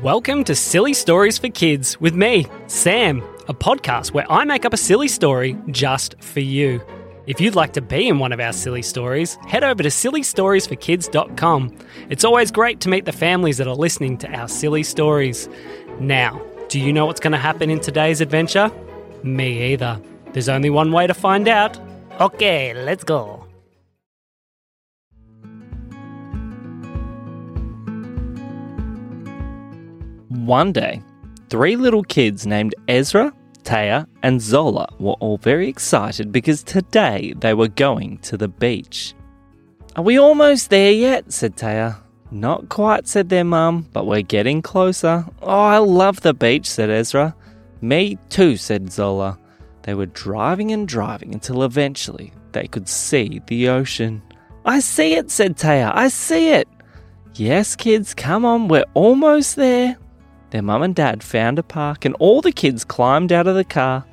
Welcome to Silly Stories for Kids with me, Sam, a podcast where I make up a silly story just for you. If you'd like to be in one of our silly stories, head over to sillystoriesforkids.com. It's always great to meet the families that are listening to our silly stories. Now, do you know what's going to happen in today's adventure? Me either. There's only one way to find out. Okay, let's go. One day, three little kids named Ezra, Taya, and Zola were all very excited because today they were going to the beach. Are we almost there yet? said Taya. Not quite, said their mum, but we're getting closer. Oh, I love the beach, said Ezra. Me too, said Zola. They were driving and driving until eventually they could see the ocean. I see it, said Taya. I see it. Yes, kids, come on, we're almost there. Their mum and dad found a park, and all the kids climbed out of the car.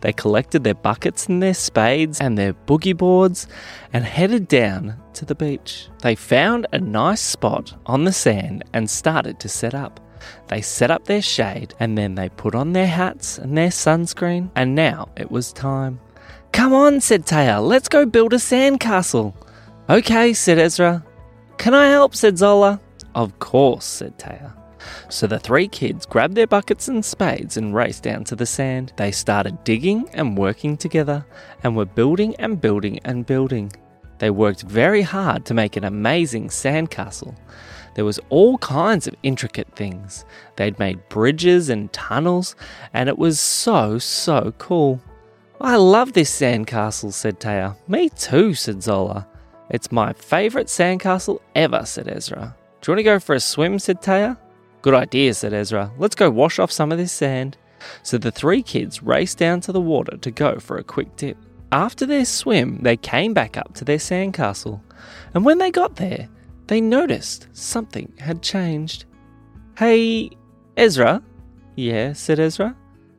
They collected their buckets and their spades and their boogie boards and headed down to the beach. They found a nice spot on the sand and started to set up. They set up their shade and then they put on their hats and their sunscreen, and now it was time. Come on, said Taya, let's go build a sandcastle. Okay, said Ezra. Can I help? said Zola. Of course, said Taya. So the three kids grabbed their buckets and spades and raced down to the sand. They started digging and working together and were building and building and building. They worked very hard to make an amazing sandcastle. There was all kinds of intricate things. They'd made bridges and tunnels, and it was so, so cool. I love this sandcastle, said Taya. Me too, said Zola. It's my favourite sandcastle ever, said Ezra. Do you want to go for a swim, said Taya. Good idea, said Ezra. Let's go wash off some of this sand. So the three kids raced down to the water to go for a quick dip. After their swim, they came back up to their sandcastle. And when they got there, they noticed something had changed. Hey, Ezra? Yeah, said Ezra.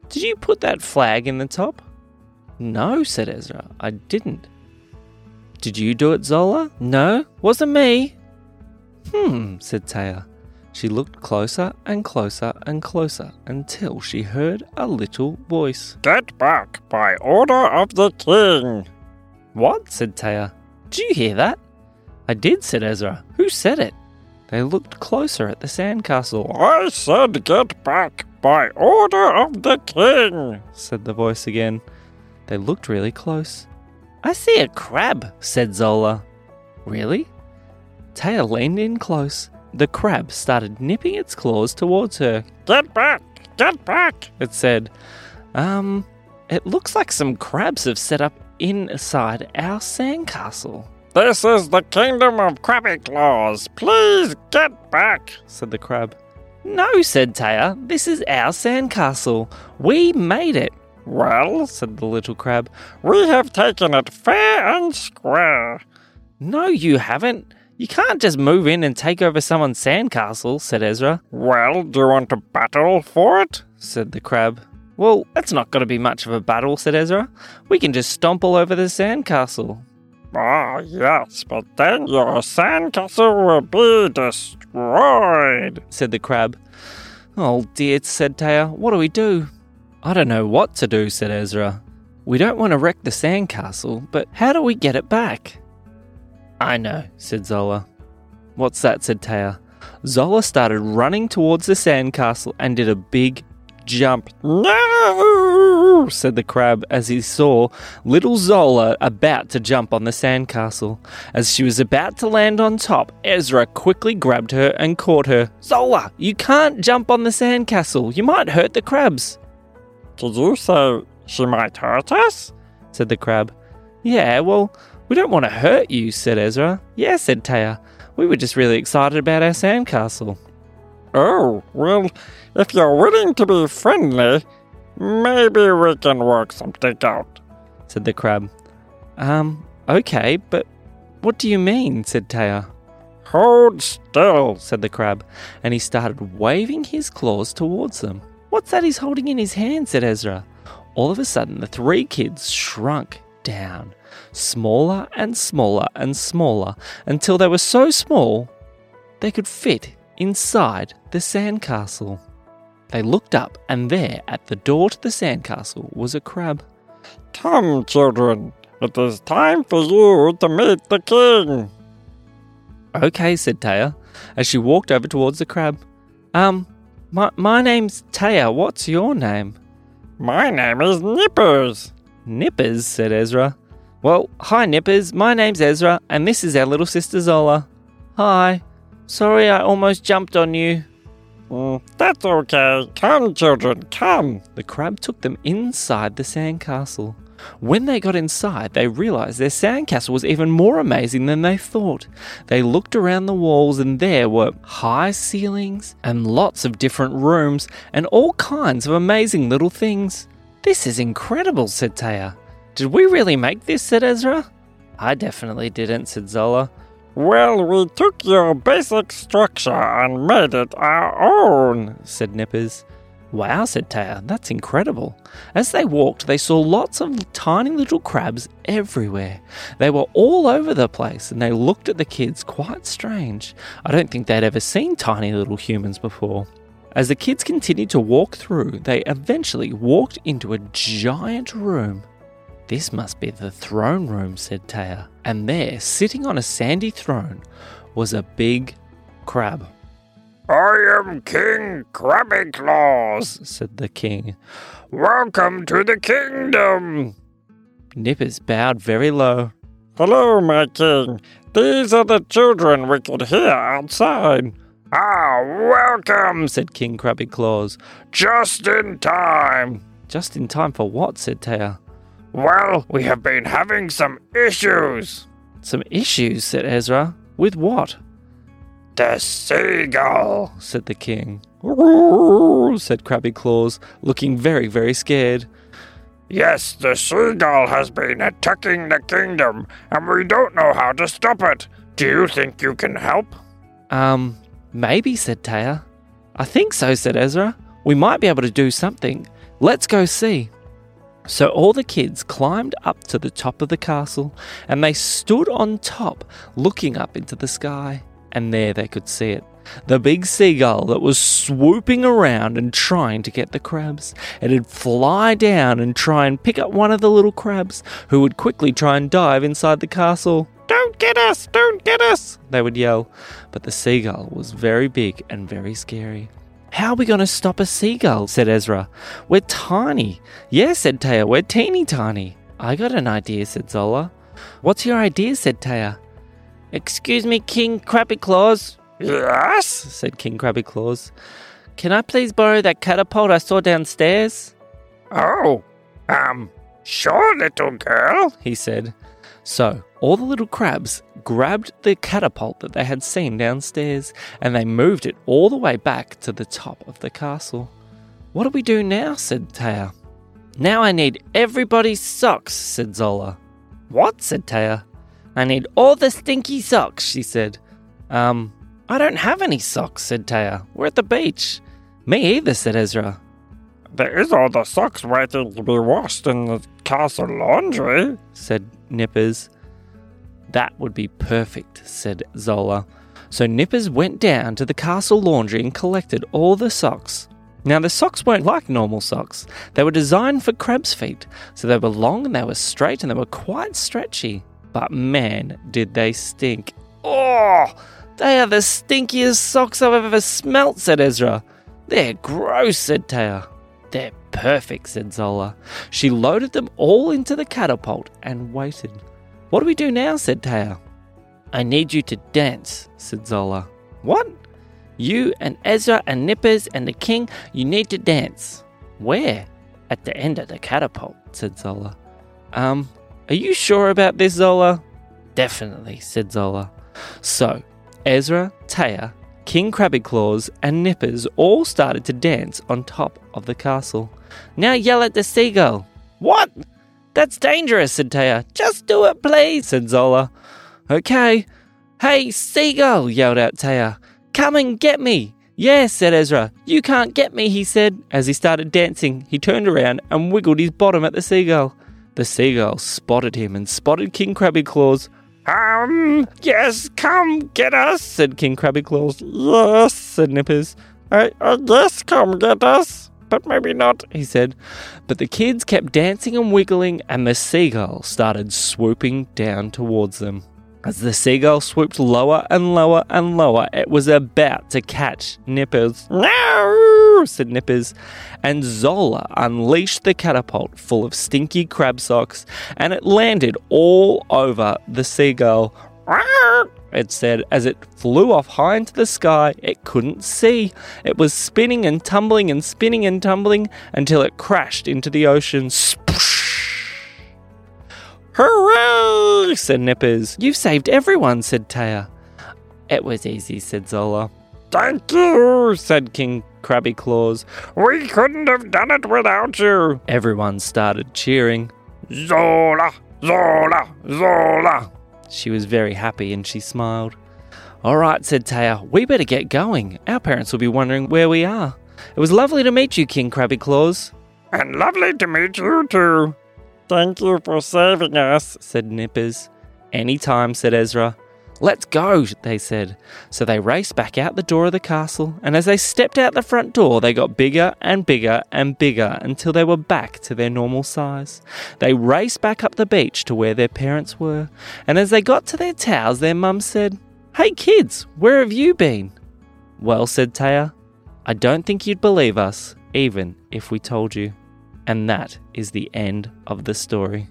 Did you put that flag in the top? No, said Ezra. I didn't. Did you do it, Zola? No, wasn't me. Hmm, said Taya. She looked closer and closer and closer until she heard a little voice. Get back by order of the king. What? said Taya. Did you hear that? I did, said Ezra. Who said it? They looked closer at the sandcastle. I said get back by order of the king, said the voice again. They looked really close. I see a crab, said Zola. Really? Taya leaned in close. The crab started nipping its claws towards her. Get back! Get back! It said. Um, it looks like some crabs have set up inside our sandcastle. This is the kingdom of Krabby Klaws. Please get back, said the crab. No, said Taya. This is our sandcastle. We made it. Well, said the little crab, we have taken it fair and square. No, you haven't. You can't just move in and take over someone's sandcastle, said Ezra. Well, do you want to battle for it? said the crab. Well, that's not going to be much of a battle, said Ezra. We can just stomp all over the sandcastle. Ah, yes, but then your sandcastle will be destroyed, said the crab. Oh dear, said Taya. What do we do? I don't know what to do, said Ezra. We don't want to wreck the sandcastle, but how do we get it back? I know, said Zola. What's that? said Taya. Zola started running towards the sandcastle and did a big jump. No, said the crab as he saw little Zola about to jump on the sandcastle. As she was about to land on top, Ezra quickly grabbed her and caught her. Zola, you can't jump on the sandcastle. You might hurt the crabs. Did you say she might hurt us? said the crab. Yeah, well, we don't want to hurt you, said Ezra. Yeah, said Taya. We were just really excited about our sandcastle. Oh, well, if you're willing to be friendly, maybe we can work something out, said the crab. Um, okay, but what do you mean? said Taya. Hold still, said the crab, and he started waving his claws towards them. What's that he's holding in his hand? said Ezra. All of a sudden, the three kids shrunk down, smaller and smaller and smaller, until they were so small they could fit inside the sandcastle. They looked up, and there, at the door to the sandcastle, was a crab. Come, children, it is time for you to meet the king. Okay, said Taya, as she walked over towards the crab. Um, my, my name's Taya. What's your name? My name is Nippers. Nippers, said Ezra. Well, hi, Nippers. My name's Ezra, and this is our little sister Zola. Hi. Sorry I almost jumped on you. Mm, that's okay. Come, children, come. The crab took them inside the sandcastle. When they got inside, they realized their sandcastle was even more amazing than they thought. They looked around the walls, and there were high ceilings and lots of different rooms and all kinds of amazing little things. This is incredible, said Taya. Did we really make this? said Ezra. I definitely didn't, said Zola. Well, we took your basic structure and made it our own, said Nippers. Wow, said Taya, that's incredible. As they walked, they saw lots of tiny little crabs everywhere. They were all over the place and they looked at the kids quite strange. I don't think they'd ever seen tiny little humans before. As the kids continued to walk through, they eventually walked into a giant room. This must be the throne room, said Taya. And there, sitting on a sandy throne, was a big crab. I am King Krabby Klaws, said the king. Welcome to the kingdom. Nippers bowed very low. Hello, my king. These are the children we could hear outside. Ah, welcome, said King Krabby Klaws. Just in time. Just in time for what? said Taya. Well, we have been having some issues. Some issues, said Ezra. With what? The seagull, said the king. Said Krabby Klaws, looking very, very scared. Yes, the seagull has been attacking the kingdom, and we don't know how to stop it. Do you think you can help? Um, maybe, said Taya. I think so, said Ezra. We might be able to do something. Let's go see. So all the kids climbed up to the top of the castle, and they stood on top, looking up into the sky and there they could see it. The big seagull that was swooping around and trying to get the crabs. It'd fly down and try and pick up one of the little crabs, who would quickly try and dive inside the castle. Don't get us! Don't get us! They would yell. But the seagull was very big and very scary. How are we going to stop a seagull? said Ezra. We're tiny. Yes, said Taya, we're teeny tiny. I got an idea, said Zola. What's your idea? said Taya. Excuse me, King Krabby Klaws. Yes, said King Krabby Klaws. Can I please borrow that catapult I saw downstairs? Oh, um, sure, little girl, he said. So, all the little crabs grabbed the catapult that they had seen downstairs and they moved it all the way back to the top of the castle. What do we do now? said Taya. Now I need everybody's socks, said Zola. What? said Taya. I need all the stinky socks, she said. Um, I don't have any socks, said Taya. We're at the beach. Me either, said Ezra. There is all the socks waiting to be washed in the castle laundry, said Nippers. That would be perfect, said Zola. So Nippers went down to the castle laundry and collected all the socks. Now, the socks weren't like normal socks. They were designed for crab's feet, so they were long and they were straight and they were quite stretchy. But man, did they stink. Oh, they are the stinkiest socks I've ever smelt, said Ezra. They're gross, said Taya. They're perfect, said Zola. She loaded them all into the catapult and waited. What do we do now? said Taya. I need you to dance, said Zola. What? You and Ezra and Nippers and the king, you need to dance. Where? At the end of the catapult, said Zola. Um, are you sure about this, Zola? Definitely, said Zola. So, Ezra, Taya, King Krabby Klaws, and Nippers all started to dance on top of the castle. Now yell at the seagull. What? That's dangerous, said Taya. Just do it, please, said Zola. Okay. Hey, seagull, yelled out Taya. Come and get me. Yes, said Ezra. You can't get me, he said. As he started dancing, he turned around and wiggled his bottom at the seagull. The seagull spotted him and spotted King Krabby Klaws. Um, yes, come get us. said King Krabby Klaws. Yes, said Nippers. I, I guess come get us, but maybe not. he said. But the kids kept dancing and wiggling, and the seagull started swooping down towards them. As the seagull swooped lower and lower and lower, it was about to catch Nippers. No! Said Nippers. And Zola unleashed the catapult full of stinky crab socks, and it landed all over the seagull. It said as it flew off high into the sky, it couldn't see. It was spinning and tumbling and spinning and tumbling until it crashed into the ocean. Sploosh! Hooray! said Nippers. You've saved everyone, said Taya. It was easy, said Zola. Thank you, said King Krabby Klaws. We couldn't have done it without you. Everyone started cheering. Zola, Zola, Zola. She was very happy and she smiled. All right, said Taya, we better get going. Our parents will be wondering where we are. It was lovely to meet you, King Krabby Klaws. And lovely to meet you too. Thank you for saving us, said Nippers. Any time, said Ezra. Let's go, they said. So they raced back out the door of the castle, and as they stepped out the front door, they got bigger and bigger and bigger until they were back to their normal size. They raced back up the beach to where their parents were, and as they got to their towels, their mum said, Hey kids, where have you been? Well, said Taya, I don't think you'd believe us, even if we told you. And that is the end of the story.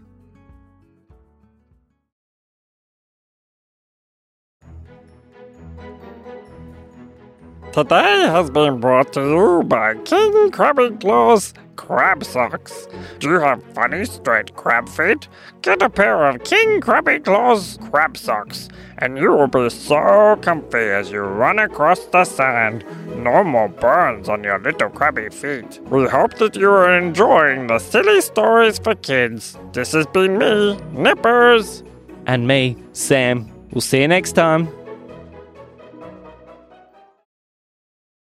Today has been brought to you by King Krabby Klaws Crab Socks. Do you have funny straight crab feet? Get a pair of King Krabby Klaws Crab Socks, and you will be so comfy as you run across the sand. No more burns on your little crabby feet. We hope that you are enjoying the silly stories for kids. This has been me, Nippers. And me, Sam. We'll see you next time.